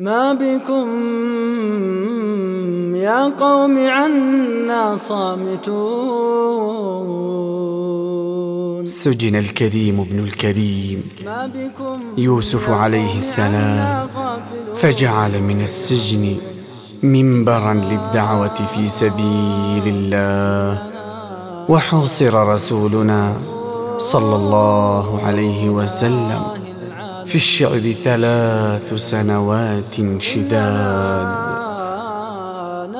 ما بكم يا قوم عنا صامتون. سجن الكريم ابن الكريم ما بكم يوسف عليه السلام فجعل من السجن منبرا للدعوة في سبيل الله. وحوصر رسولنا صلى الله عليه وسلم. في الشعب ثلاث سنوات شداد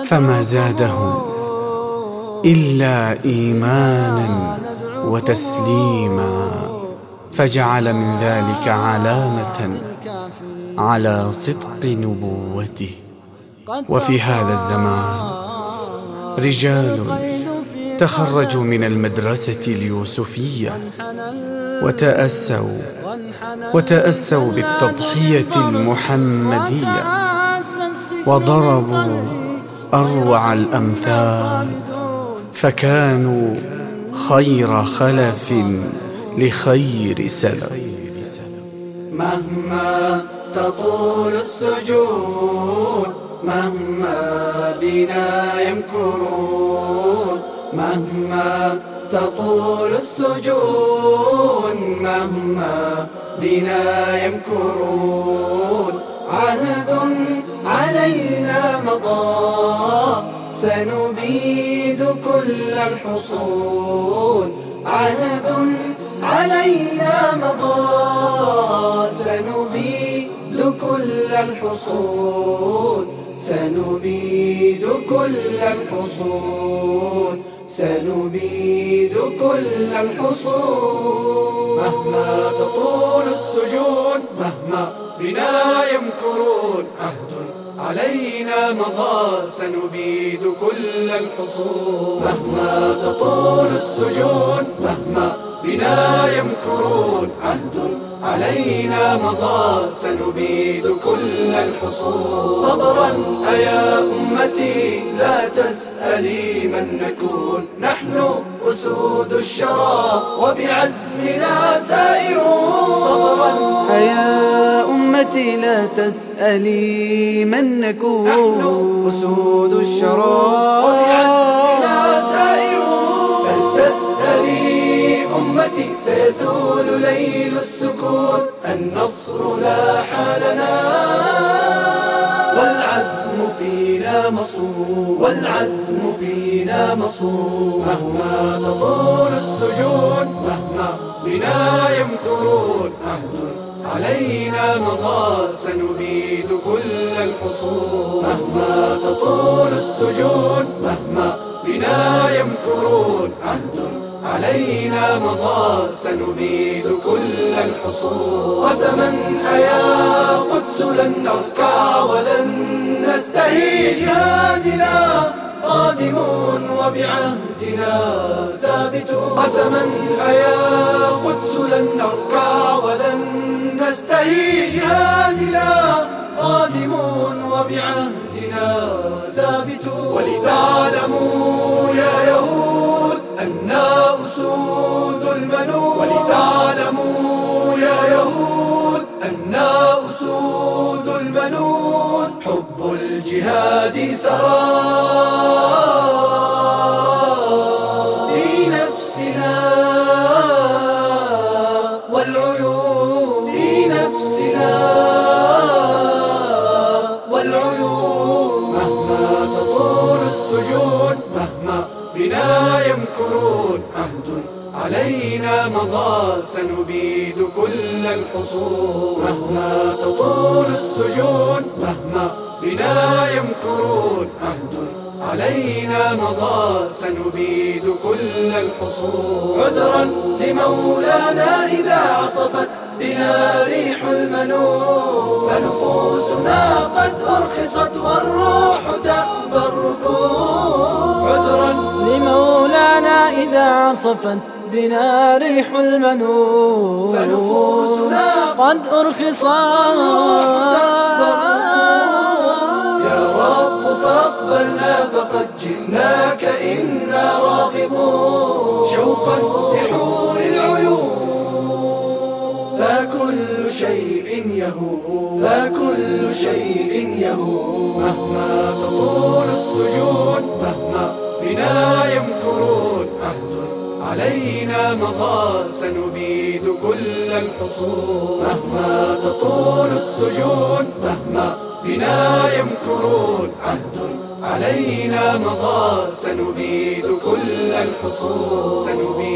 فما زادهم إلا إيمانا وتسليما فجعل من ذلك علامة على صدق نبوته. وفي هذا الزمان رجال تخرجوا من المدرسة اليوسفية وتأسوا وتأسوا بالتضحية المحمدية وضربوا أروع الأمثال فكانوا خير خلف لخير سلف. مهما تطول السجون مهما بنا يمكرون مهما تطول السجون مهما بنا يمكرون. عهد علينا مضى. سنبيد كل الحصون. عهد علينا مضى. سنبيد كل الحصون. سنبيد كل الحصون. سنبيد كل الحصون. مهما تطول السجون مهما بنا يمكرون عهد علينا مضى سنبيد كل الحصون. مهما تطول السجون مهما بنا يمكرون عهد علينا مضى سنبيد كل الحصون. صبرا أيا أمتي لا تسألي من نكون. نحن أسود الشرى وبعزمنا سائرون أيا أمتي لا تسألي من نكون نحن أسود الشرى وبعزمنا سائرون فلتذهبي أمتي سيزول ليل السكون. النصر لاح لنا. والعزم فينا مصون. والعزم فينا مصون. مهما تطول السجون مهما بنا يمكرون. عهد علينا مضى سنبيد كل الحصون. مهما تطول السجون مهما بنا يمكرون. عهد علينا مضى سنبيد كل الحصون. قسما أيا قدس لن نركع ولن نستهي جهادنا قادمون. وبعهدنا ثابتون قسما أيا قدس لن نركع ولن نستهي جهادنا قادمون وبعهدنا ثابتون ولتعلموا يا يهود سنبيد كل الحصون. مهما تطول السجون مهما بنا يمكرون. عهد علينا مضى سنبيد كل الحصون. عذرا لمولانا إذا عصفت بنا ريح المنون. فنفوسنا قد أرخصت والروح تأبى الركون عذرا لمولانا إذا عصفت بنا ريح المنون. فنفوسنا قد أرخصت. يا رب فاقبلنا فقد جئناك إنا راغبون. شوقا لحور العيون. فكل شيء يهون. فكل شيء يهون. مهما تطول السجون مهما بنا علينا مضى سنبيد كل الحصون. مهما تطول السجون مهما بنا يمكرون. عهد علينا مضى سنبيد كل الحصون. سنبيد